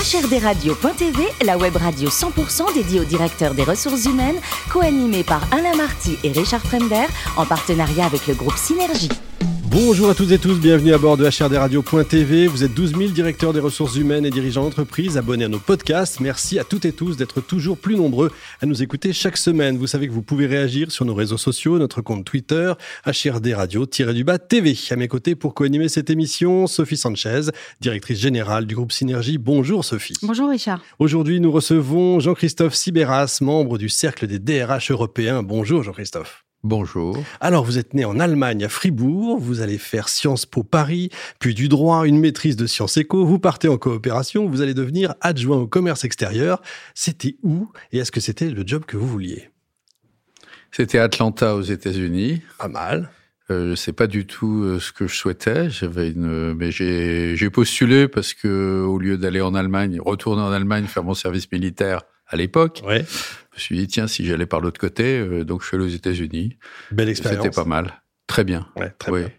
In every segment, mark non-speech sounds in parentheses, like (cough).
HRDRadio.tv, la web radio 100% dédiée aux directeurs des ressources humaines, co-animée par Alain Marty et Richard Fremder, en partenariat avec le groupe Synergie. Bonjour à toutes et tous, bienvenue à bord de HRDRadio.tv. Vous êtes 12 000 directeurs des ressources humaines et dirigeants d'entreprise abonnés à nos podcasts. Merci à toutes et tous d'être toujours plus nombreux à nous écouter chaque semaine. Vous savez que vous pouvez réagir sur nos réseaux sociaux, notre compte Twitter, HRDRadio-du-bas TV. À mes côtés pour co-animer cette émission, Sophie Sanchez, directrice générale du groupe Synergie. Bonjour Sophie. Bonjour Richard. Aujourd'hui, nous recevons Jean-Christophe Sibéras, membre du Cercle des DRH européens. Bonjour Jean-Christophe. Bonjour. Alors, vous êtes né en Allemagne, à Fribourg, vous allez faire Sciences Po Paris, puis du droit, une maîtrise de sciences éco, vous partez en coopération, vous allez devenir adjoint au commerce extérieur. C'était où et est-ce que c'était le job que vous vouliez? C'était Atlanta aux États-Unis. Pas mal. Euh, c'est pas du tout euh, ce que je souhaitais. J'avais une, mais j'ai, j'ai postulé parce que au lieu d'aller en Allemagne, retourner en Allemagne, faire mon service militaire à l'époque, Ouais. Je me suis dit tiens si j'allais par l'autre côté, euh, donc je suis allé aux États-Unis. Belle expérience. C'était pas mal, très bien. Ouais, très Oui. bien.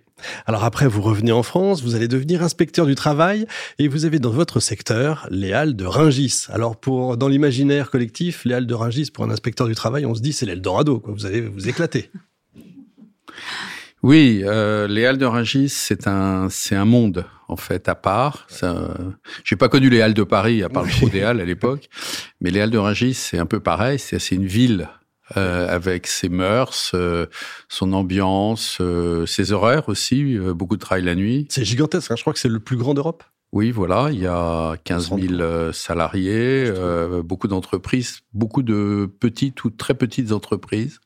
Alors après, vous revenez en France, vous allez devenir inspecteur du travail et vous avez dans votre secteur les halles de Ringis. Alors pour dans l'imaginaire collectif, les halles de Ringis pour un inspecteur du travail, on se dit c'est l'Eldorado, quoi. Vous allez vous éclater. Oui, euh, les Halles de Rungis, c'est un, c'est un monde en fait à part. Ça, j'ai pas connu les Halles de Paris à part le des Halles à l'époque, mais les Halles de Rungis, c'est un peu pareil. C'est, c'est une ville euh, avec ses mœurs, euh, son ambiance, euh, ses horaires aussi. beaucoup de travail la nuit. C'est gigantesque. hein. Je crois que c'est le plus grand d'Europe. Oui, voilà, il y a 15 000 euh, salariés, beaucoup d'entreprises, beaucoup de petites ou très petites entreprises.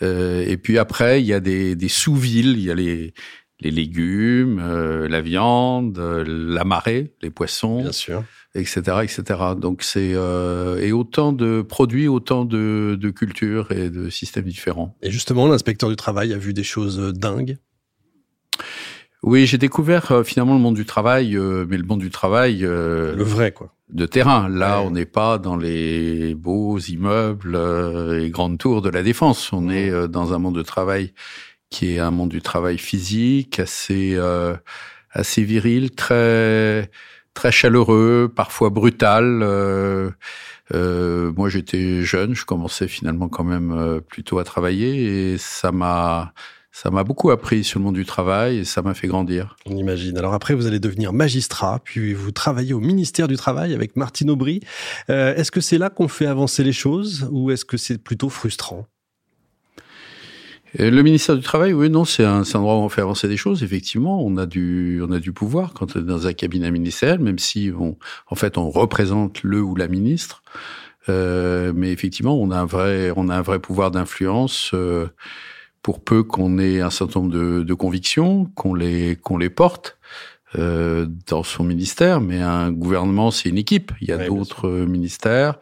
Et puis après, il y a des, des sous-villes, il y a les, les légumes, euh, la viande, euh, la marée, les poissons, Bien sûr. etc., etc. Donc c'est euh, et autant de produits, autant de, de cultures et de systèmes différents. Et justement, l'inspecteur du travail a vu des choses euh, dingues. Oui, j'ai découvert euh, finalement le monde du travail, euh, mais le monde du travail. euh, Le vrai, quoi. de terrain. Là, Ouais. on n'est pas dans les beaux immeubles euh, et grandes tours de la défense. On est euh, dans un monde de travail qui est un monde du travail physique, assez euh, assez viril, très très chaleureux, parfois brutal. Euh, euh, moi, j'étais jeune, je commençais finalement quand même euh, plutôt à travailler et ça m'a ça m'a beaucoup appris sur le monde du travail et ça m'a fait grandir. On imagine. Alors après, vous allez devenir magistrat, puis vous travaillez au ministère du Travail avec Martine Aubry. Euh, est-ce que c'est là qu'on fait avancer les choses ou est-ce que c'est plutôt frustrant? Et le ministère du Travail, oui, non, c'est un, un endroit où on fait avancer des choses. Effectivement, on a du, on a du pouvoir quand on est dans un cabinet ministériel, même si on, en fait, on représente le ou la ministre. Euh, mais effectivement, on a un vrai, on a un vrai pouvoir d'influence. euh, pour peu qu'on ait un certain nombre de, de convictions, qu'on les, qu'on les porte euh, dans son ministère. Mais un gouvernement, c'est une équipe. Il y a Ouais, d'autres euh, ministères.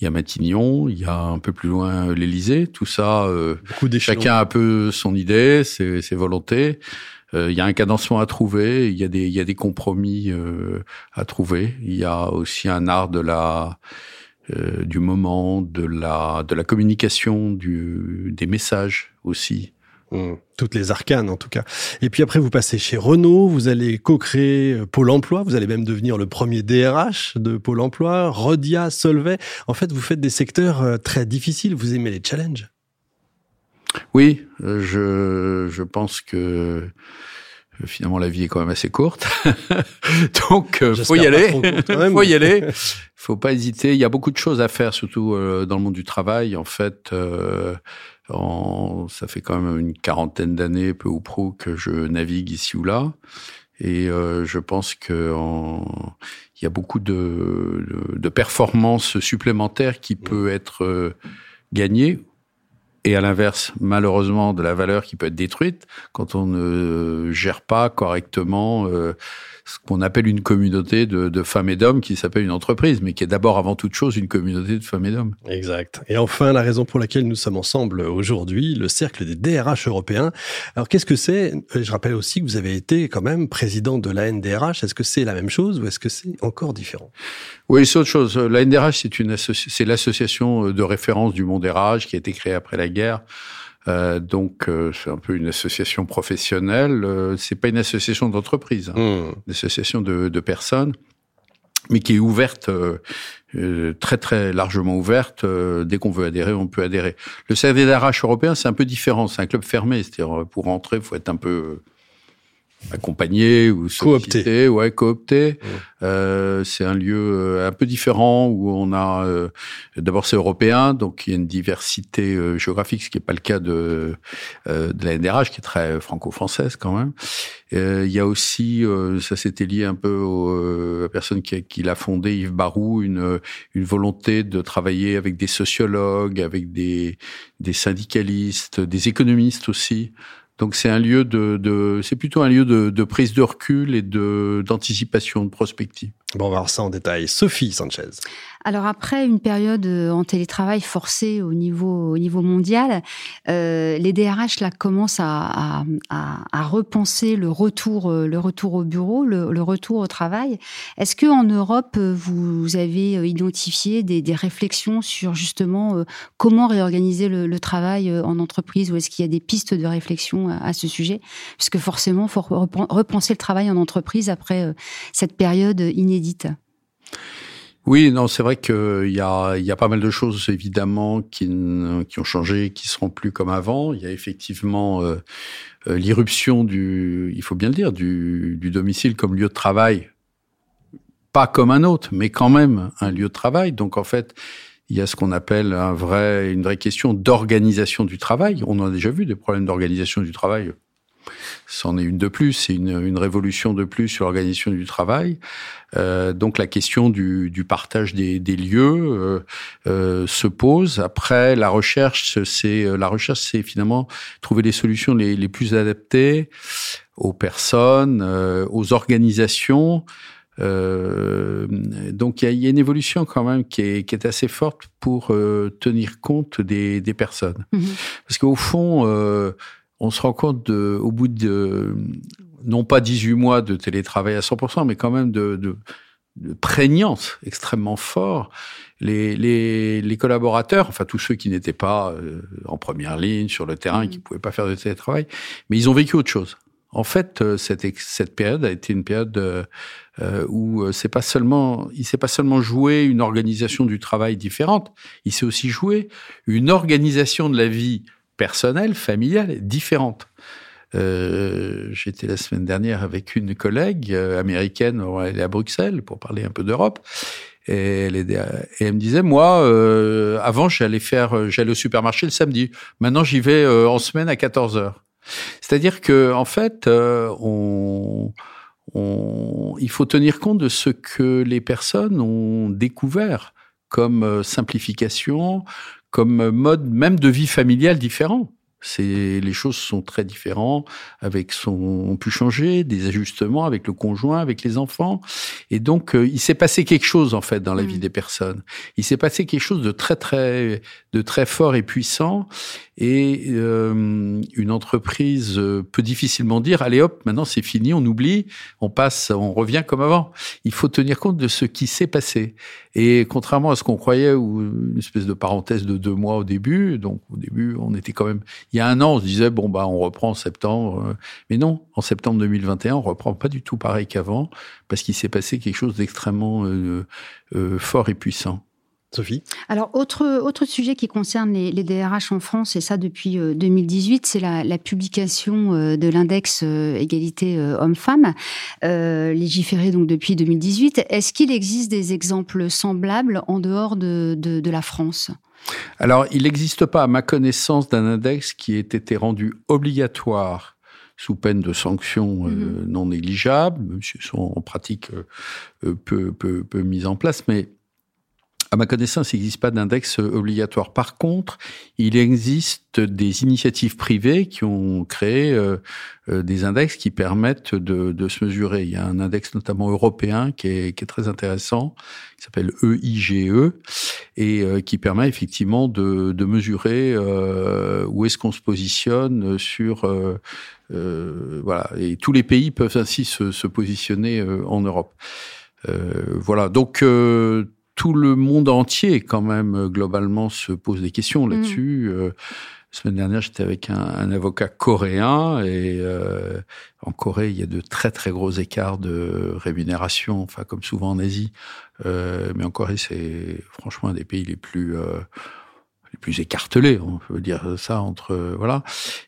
Il y a Matignon, il y a un peu plus loin euh, l'Élysée. Tout ça. euh. Chacun a un peu son idée, ses, ses volontés. Euh, il y a un cadencement à trouver, il y a des, il y a des compromis euh, à trouver. Il y a aussi un art de la, euh, du moment, de la, de la communication, du, des messages aussi. Mmh. Toutes les arcanes, en tout cas. Et puis après, vous passez chez Renault, vous allez co-créer euh, Pôle emploi, vous allez même devenir le premier DRH de Pôle emploi, Rodia, Solvay. En fait, vous faites des secteurs euh, très difficiles, vous aimez les challenges. Oui, euh, je, je pense que finalement la vie est quand même assez courte, (laughs) donc euh, faut y aller, (laughs) faut y aller, faut pas hésiter. Il y a beaucoup de choses à faire, surtout euh, dans le monde du travail. En fait, euh, en- ça fait quand même une quarantaine d'années, peu ou prou, que je navigue ici ou là, et euh, je pense que en- il y a beaucoup de, de, de performances supplémentaires qui peut être euh, gagnées. Et à l'inverse, malheureusement, de la valeur qui peut être détruite quand on ne gère pas correctement euh, ce qu'on appelle une communauté de, de femmes et d'hommes qui s'appelle une entreprise, mais qui est d'abord avant toute chose une communauté de femmes et d'hommes. Exact. Et enfin, la raison pour laquelle nous sommes ensemble aujourd'hui, le cercle des DRH européens. Alors, qu'est-ce que c'est? Euh, Je rappelle aussi que vous avez été quand même président de la NDRH. Est-ce que c'est la même chose ou est-ce que c'est encore différent? Oui, c'est autre chose. La NDRH, c'est une associ- c'est l'association de référence du monde RH qui a été créée après la guerre. Euh, donc, euh, c'est un peu une association professionnelle. Euh, c'est pas une association d'entreprise, hein. Hmm. une association de, de personnes mais qui est ouverte. très très largement ouverte. dès qu'on veut adhérer, on peut adhérer. Le CDRH européen, c'est un peu différent. C'est un club fermé, c'est-à-dire pour rentrer, il faut être un peu accompagné ou coopté. Ouais, coopté. Euh, c'est un lieu euh, un peu différent où on a euh, d'abord c'est européen, donc il y a une diversité euh, géographique, ce qui n'est pas le cas de de la NDRH qui est très franco-française quand même. il y a aussi, ça s'était lié un peu au, à la personne qui, qui l'a fondé, Yves Barou, une une volonté de travailler avec des sociologues, avec des des syndicalistes, des économistes aussi. Donc c'est un lieu de, de c'est plutôt un lieu de, de, prise de recul et de d'anticipation, de prospective. Bon, on va voir ça en détail. Sophie Sanchez. Alors après une période euh, en télétravail forcé au niveau, au niveau mondial, euh, les DRH là commencent à, à, à, repenser le retour, euh, le retour au bureau, le, le retour au travail. Est-ce que en Europe vous avez identifié des, des réflexions sur justement comment réorganiser le, le travail en entreprise ou est-ce qu'il y a des pistes de réflexion à, ce sujet? Puisque forcément, faut repenser le travail en entreprise après cette période inédite. Oui, non, c'est vrai qu'il y a, y a pas mal de choses évidemment qui, qui ont changé, qui seront plus comme avant. Il y a effectivement euh, euh, l'irruption du, il faut bien le dire, du, du domicile comme lieu de travail, pas comme un autre, mais quand même un lieu de travail. Donc en fait, il y a ce qu'on appelle un vrai, une vraie question d'organisation du travail. On a déjà vu des problèmes d'organisation du travail c'en est une de plus, c'est une, une, révolution de plus sur l'organisation du travail. Euh, donc la question du, du partage des, des lieux euh, euh, se pose. Après, la recherche, c'est la recherche, c'est finalement trouver les solutions les, les plus adaptées aux personnes, euh, aux organisations. Euh, donc il y a, y a, une évolution quand même qui est, qui est assez forte pour euh, tenir compte des, des personnes. Mmh Parce qu'au fond, on se rend compte de, au bout de, non pas 18 mois de télétravail à 100%, mais quand même de, de, de prégnance extrêmement fort. Les, les, les, collaborateurs, enfin tous ceux qui n'étaient pas euh, en première ligne sur le terrain, qui mmh. pouvaient pas faire de télétravail, mais ils ont vécu autre chose. En fait, euh, cette, cette période a été une période euh, où c'est pas seulement, il s'est pas seulement joué une organisation du travail différente, il s'est aussi joué une organisation de la vie personnelle, familiale, différente. Euh, J'étais la semaine dernière avec une collègue euh, américaine, elle est à Bruxelles pour parler un peu d'Europe. Et elle, me disait, moi, euh, avant, j'allais faire, j'allais au supermarché le samedi. Maintenant, j'y vais en semaine à 14 heures. C'est-à-dire que, en fait, il faut tenir compte de ce que les personnes ont découvert comme simplification, comme mode même de vie familiale différent. C'est les choses sont très différentes, avec son on pu changer des ajustements avec le conjoint, avec les enfants, et donc euh, il s'est passé quelque chose en fait dans la vie mmh. des personnes. Il s'est passé quelque chose de très très de très fort et puissant, et euh, une entreprise euh, peut difficilement dire allez hop maintenant c'est fini, on oublie, on passe, on revient comme avant. Il faut tenir compte de ce qui s'est passé, et contrairement à ce qu'on croyait ou une espèce de parenthèse de deux mois au début, donc au début on était quand même il y a un an, on se disait bon bah on reprend en septembre, euh, mais non, en septembre 2021, on reprend pas du tout pareil qu'avant parce qu'il s'est passé quelque chose d'extrêmement euh, euh, fort et puissant. Sophie Alors, autre, autre sujet qui concerne les, les DRH en France, et ça depuis 2018, c'est la, la, publication de l'index égalité homme-femme, euh, légiféré donc depuis 2018. Est-ce qu'il existe des exemples semblables en dehors de, de, de la France? Alors, il n'existe pas, à ma connaissance, d'un index qui ait été rendu obligatoire sous peine de sanctions euh, mm-hmm. non négligeables, même si sont en pratique euh, euh, peu, peu, peu mises en place, mais à ma connaissance, il n'existe pas d'index obligatoire. Par contre, il existe des initiatives privées qui ont créé euh, euh, des index qui permettent de, de, se mesurer. Il y a un index notamment européen qui est, qui est très intéressant, qui s'appelle EIGE, e, et euh, qui permet effectivement de, de mesurer où est-ce qu'on se positionne sur... voilà, et tous les pays peuvent ainsi se, se positionner en Europe. voilà, donc tout le monde entier, quand même, globalement, se pose des questions mm. là-dessus. Euh, La semaine dernière, j'étais avec un, un, avocat coréen et euh, en Corée, il y a de très très gros écarts de rémunération, enfin comme souvent en Asie. Euh, mais en Corée, c'est franchement un des pays les plus euh, plus écartelés, on peut dire ça entre voilà.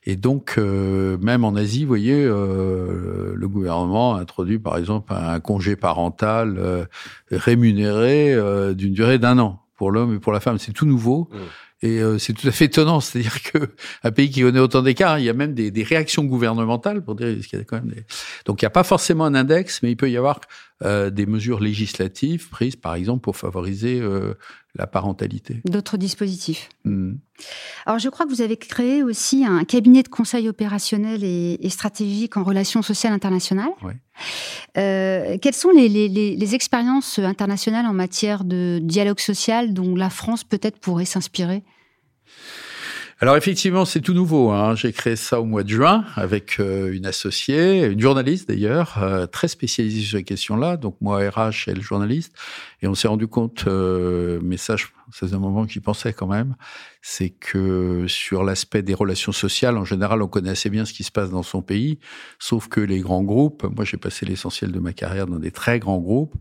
Et donc euh, même en Asie, vous voyez, euh, le gouvernement a introduit par exemple un congé parental euh, rémunéré d'une durée d'un an pour l'homme et pour la femme. C'est tout nouveau. Mmh. Et euh, c'est tout à fait étonnant, (laughs) c'est-à-dire que un pays qui connaît autant d'écarts, il y a même des, des, réactions gouvernementales pour dire qu'il y a quand même des... Donc il n'y a pas forcément un index, mais il peut y avoir euh, des mesures législatives prises, par exemple, pour favoriser euh, la parentalité. D'autres dispositifs. Mmh. Alors je crois que vous avez créé aussi un cabinet de conseil opérationnel et, et stratégique en relations sociales internationales. Ouais. Euh, quelles sont les, les, les, expériences internationales en matière de dialogue social dont la France peut-être pourrait s'inspirer? Alors effectivement, c'est tout nouveau. Hein. J'ai créé ça au mois de juin avec euh, une associée, une journaliste d'ailleurs, euh, très spécialisée sur ces questions-là. Donc moi, RH, elle journaliste. Et on s'est rendu compte, euh, mais ça, c'est un moment que j'y pensais quand même, c'est que sur l'aspect des relations sociales, en général, on connaît assez bien ce qui se passe dans son pays, sauf que les grands groupes, moi j'ai passé l'essentiel de ma carrière dans des très grands groupes,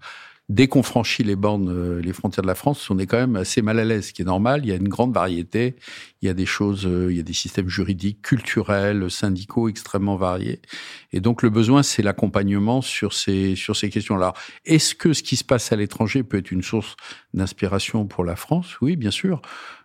dès qu'on franchit les bornes, euh, les frontières de la France, on est quand même assez mal à l'aise, ce qui est normal. Il y a une grande variété. Il y a des choses, euh, il y a des systèmes juridiques, culturels, syndicaux extrêmement variés. Et donc, le besoin, c'est l'accompagnement sur ces, sur ces questions-là. Est-ce que ce qui se passe à l'étranger peut être une source d'inspiration pour la France? Oui, bien sûr.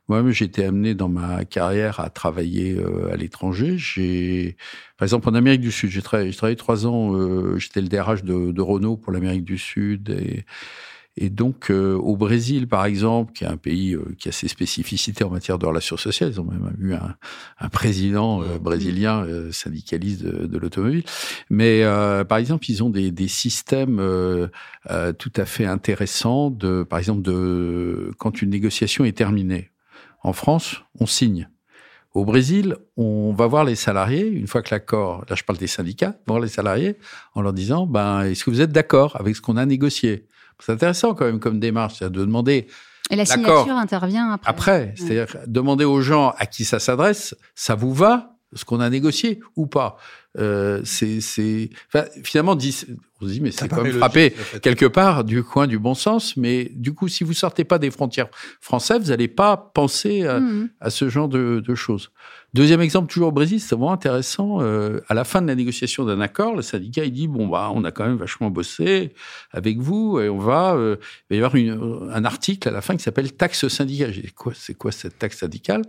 Moi-même, j'ai été amené dans ma carrière à travailler euh, à l'étranger. J'ai, par exemple, en Amérique du Sud, j'ai travaillé, travaillé trois ans. Euh, j'étais le DRH de, de Renault pour l'Amérique du Sud et, et donc euh, au Brésil, par exemple, qui est un pays qui a ses spécificités en matière de relations sociales, ils ont même eu un, un président brésilien syndicaliste de, de l'automobile. Mais par exemple, ils ont des, des systèmes tout à fait intéressants de, par exemple, de quand une négociation est terminée. En France, on signe. Au Brésil, on va voir les salariés, une fois que l'accord, là je parle des syndicats, voir les salariés en leur disant, ben, est-ce que vous êtes d'accord avec ce qu'on a négocié? C'est intéressant quand même comme démarche, c'est de demander et la signature intervient après. Après, c'est-à-dire demander aux gens à qui ça s'adresse, ça vous va ce qu'on a négocié ou pas? Euh, C'est, enfin, finalement, on se dit mais c'est quand même frappé quelque part du coin du bon sens. Mais du coup, si vous sortez pas des frontières françaises, vous n'allez pas penser à, mmh. à ce genre de, de choses. Deuxième exemple, toujours au Brésil, c'est vraiment intéressant. Euh, à la fin de la négociation d'un accord, le syndicat il dit bon bah on a quand même vachement bossé avec vous et on va euh, il va y avoir une, un article à la fin qui s'appelle taxe syndicale. J'ai dit quoi c'est quoi cette taxe syndicale?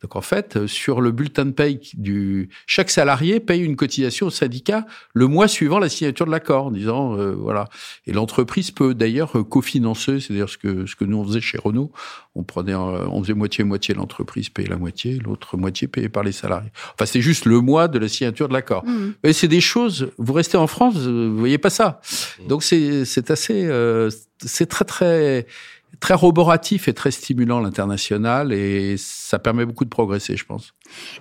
Donc en fait sur le bulletin de paye du chaque salarié paye une cotisation au syndicat le mois suivant la signature de l'accord en disant euh, voilà et l'entreprise peut d'ailleurs cofinancer, c'est-à-dire ce que ce que nous on faisait chez Renault, on prenait on faisait moitié moitié l'entreprise payait la moitié, l'autre moitié payait par les salariés. Enfin, c'est juste le mois de la signature de l'accord. Mmh. Mais c'est des choses. Vous restez en France, vous voyez pas ça. Mmh. Donc c'est c'est assez, euh, c'est très très très roboratif et très stimulant l'international et ça permet beaucoup de progresser, je pense.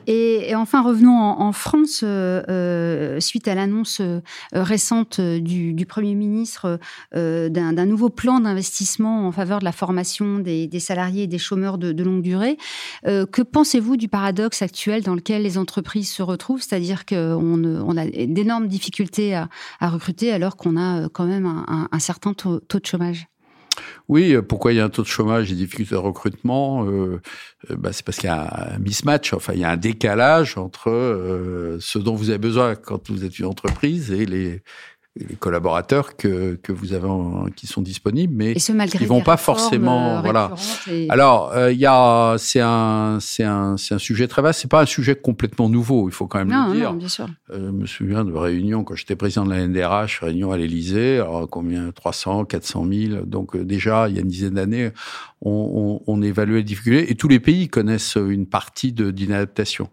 Et, enfin, revenons en, France, euh, euh, suite à l'annonce euh, récente du, Premier ministre d'un nouveau plan d'investissement en faveur de la formation des, salariés et des chômeurs de, longue durée. Que pensez-vous du paradoxe actuel dans lequel les entreprises se retrouvent, c'est-à-dire qu'on on a d'énormes difficultés à, recruter alors qu'on a quand même un, certain taux de chômage oui, euh, pourquoi il y a un taux de chômage et des difficultés de recrutement euh, euh, bah, C'est parce qu'il y a un mismatch, enfin il y a un décalage entre ce dont vous avez besoin quand vous êtes une entreprise et les, les collaborateurs que, que vous avez en, qui sont disponibles mais ils vont pas forcément euh, voilà. et... alors il euh, y a c'est un c'est un c'est un sujet très vaste. C'est pas un sujet complètement nouveau il faut quand même non, le dire. non, bien sûr. Euh, je me souviens de réunions quand j'étais président de la NDRH réunion à l'Élysée alors combien? 300 400 000 donc déjà il y a une dizaine d'années on, on, on évaluait les difficultés et tous les pays connaissent une partie d'inadaptation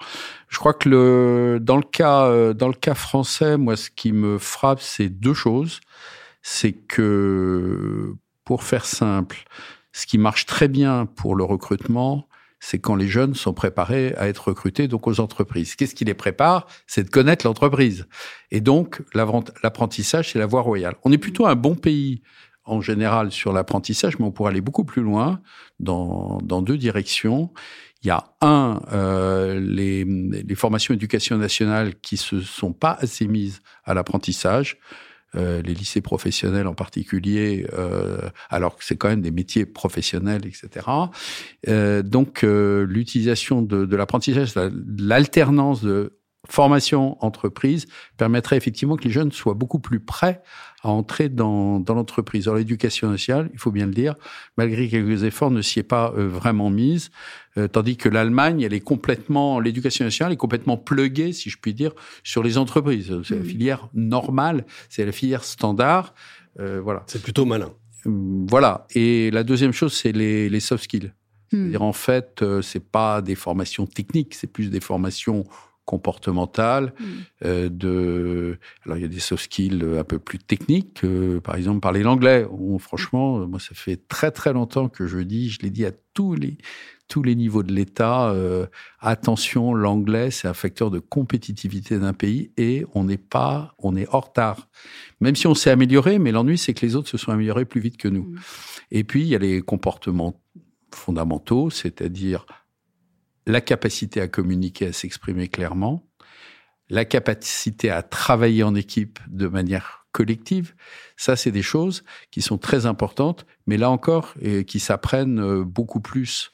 je crois que le, dans le cas, euh, dans le cas français, moi, ce qui me frappe, c'est deux choses. C'est que, pour faire simple, ce qui marche très bien pour le recrutement, c'est quand les jeunes sont préparés à être recrutés donc aux entreprises. Qu'est-ce qui les prépare? C'est de connaître l'entreprise. Et donc l'apprentissage, c'est la voie royale. On est plutôt un bon pays en général sur l'apprentissage, mais on pourrait aller beaucoup plus loin dans, deux directions. Il y a un, euh, les, formations éducation nationale qui se sont pas assez mises à l'apprentissage. Euh, les lycées professionnels en particulier, euh, alors que c'est quand même des métiers professionnels, etc. Donc l'utilisation de l'apprentissage, l'alternance de formation entreprise permettrait effectivement que les jeunes soient beaucoup plus prêts à entrer dans, dans l'entreprise. Alors l'éducation nationale, il faut bien le dire, malgré quelques efforts, ne s'y est pas euh, vraiment mise, euh, tandis que l'Allemagne, elle est complètement, l'éducation nationale est complètement pluguée, si je puis dire, sur les entreprises. C'est la mmh. filière normale, c'est la filière standard. Euh, voilà. C'est plutôt malin. Voilà. Et la deuxième chose, c'est les, les soft skills. Mmh. C'est-à-dire, en fait, c'est pas des formations techniques, c'est plus des formations comportementale, mm. euh, de alors il y a des soft skills un peu plus techniques, euh, par exemple parler l'anglais. franchement, moi ça fait très très longtemps que je dis, je l'ai dit à tous les tous les niveaux de l'État, euh, attention, l'anglais c'est un facteur de compétitivité d'un pays et on n'est pas, on est hors retard. Même si on s'est amélioré, mais l'ennui c'est que les autres se sont améliorés plus vite que nous. Mm. Et puis il y a les comportements fondamentaux, c'est-à-dire la capacité à communiquer, à s'exprimer clairement, la capacité à travailler en équipe de manière collective. Ça, c'est des choses qui sont très importantes, mais là encore, et qui s'apprennent euh, beaucoup plus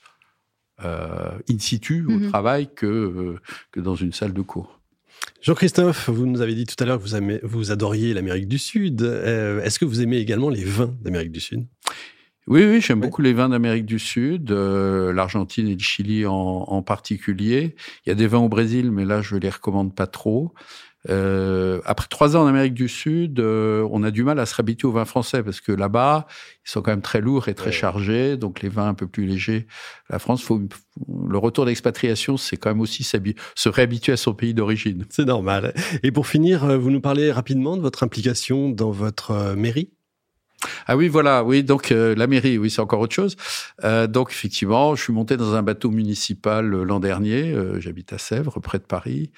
euh, in situ au mhm. travail que, euh, que dans une salle de cours. Jean-Christophe, vous nous avez dit tout à l'heure que vous, vous adoriez l'Amérique du Sud. Est-ce que vous aimez également les vins d'Amérique du Sud? Oui, oui, j'aime beaucoup les vins d'Amérique du Sud, euh, l'Argentine et le Chili en, en, particulier. Il y a des vins au Brésil, mais là, je les recommande pas trop. Euh, après trois ans en Amérique du Sud, euh, on a du mal à se réhabituer aux vins français parce que là-bas, ils sont quand même très lourds et très chargés, donc les vins un peu plus légers. La France, faut, le retour d'expatriation, c'est quand même aussi se réhabituer à son pays d'origine. C'est normal. Et pour finir, euh, vous nous parlez rapidement de votre implication dans votre mairie? Ah oui, voilà, oui, donc euh, la mairie, oui, c'est encore autre chose. Euh, donc effectivement, je suis monté dans un bateau municipal euh, l'an dernier, euh, j'habite à Sèvres, près de Paris,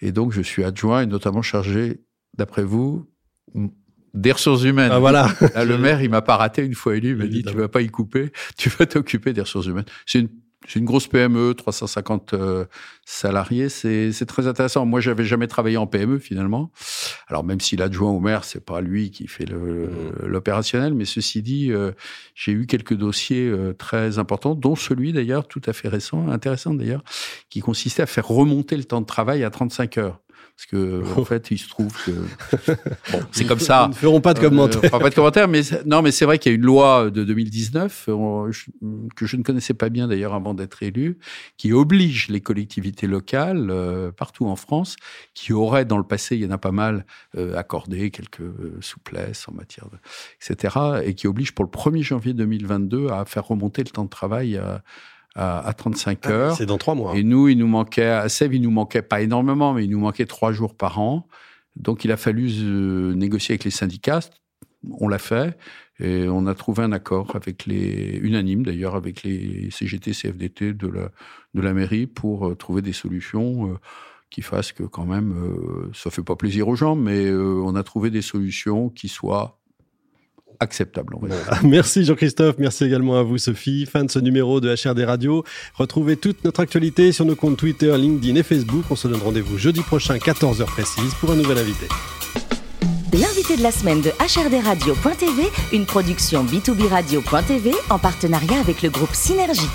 et donc je suis adjoint et notamment chargé, d'après vous, des ressources humaines. Ah, voilà. le maire, il m'a pas raté une fois élu, il m'a dit, tu vas pas y couper, tu vas t'occuper des ressources humaines. C'est une c'est une grosse PME, 350 euh, salariés, c'est très intéressant. Moi, j'avais jamais travaillé en PME finalement. Alors même si l'adjoint au maire, c'est pas lui qui fait mmh. l'opérationnel, mais ceci dit, euh, j'ai eu quelques dossiers euh, très importants, dont celui d'ailleurs tout à fait récent, intéressant d'ailleurs, qui consistait à faire remonter le temps de travail à 35 heures. Parce que, en fait, il se trouve que. (laughs) Bon, c'est comme ça. Nous ne ferons pas de commentaires. Euh, pas de commentaires, mais non, mais c'est vrai qu'il y a une loi de 2019, euh, que je ne connaissais pas bien d'ailleurs avant d'être élu, qui oblige les collectivités locales, euh, partout en France, qui auraient dans le passé, il y en a pas mal, euh, accordé quelques souplesses en matière de. etc., et qui oblige pour le 1er janvier 2022 à faire remonter le temps de travail à à, 35 ah, heures. C'est dans trois mois. Et nous, il nous manquait, à Sèvres, il nous manquait pas énormément, mais il nous manquait trois jours par an. Donc, il a fallu euh, négocier avec les syndicats. On l'a fait. Et on a trouvé un accord avec les, unanime d'ailleurs, avec les CGT, CFDT de la, de la mairie pour euh, trouver des solutions euh, qui fassent que quand même, euh, ça fait pas plaisir aux gens, mais on a trouvé des solutions qui soient acceptable. (laughs) Merci Jean-Christophe, merci également à vous Sophie. Fin de ce numéro de HRD Radio. Retrouvez toute notre actualité sur nos comptes Twitter, LinkedIn et Facebook. On se donne rendez-vous jeudi prochain, 14h précise, pour un nouvel invité. L'invité de la semaine de HRD Radio.tv, une production B2B Radio.tv en partenariat avec le groupe Synergie.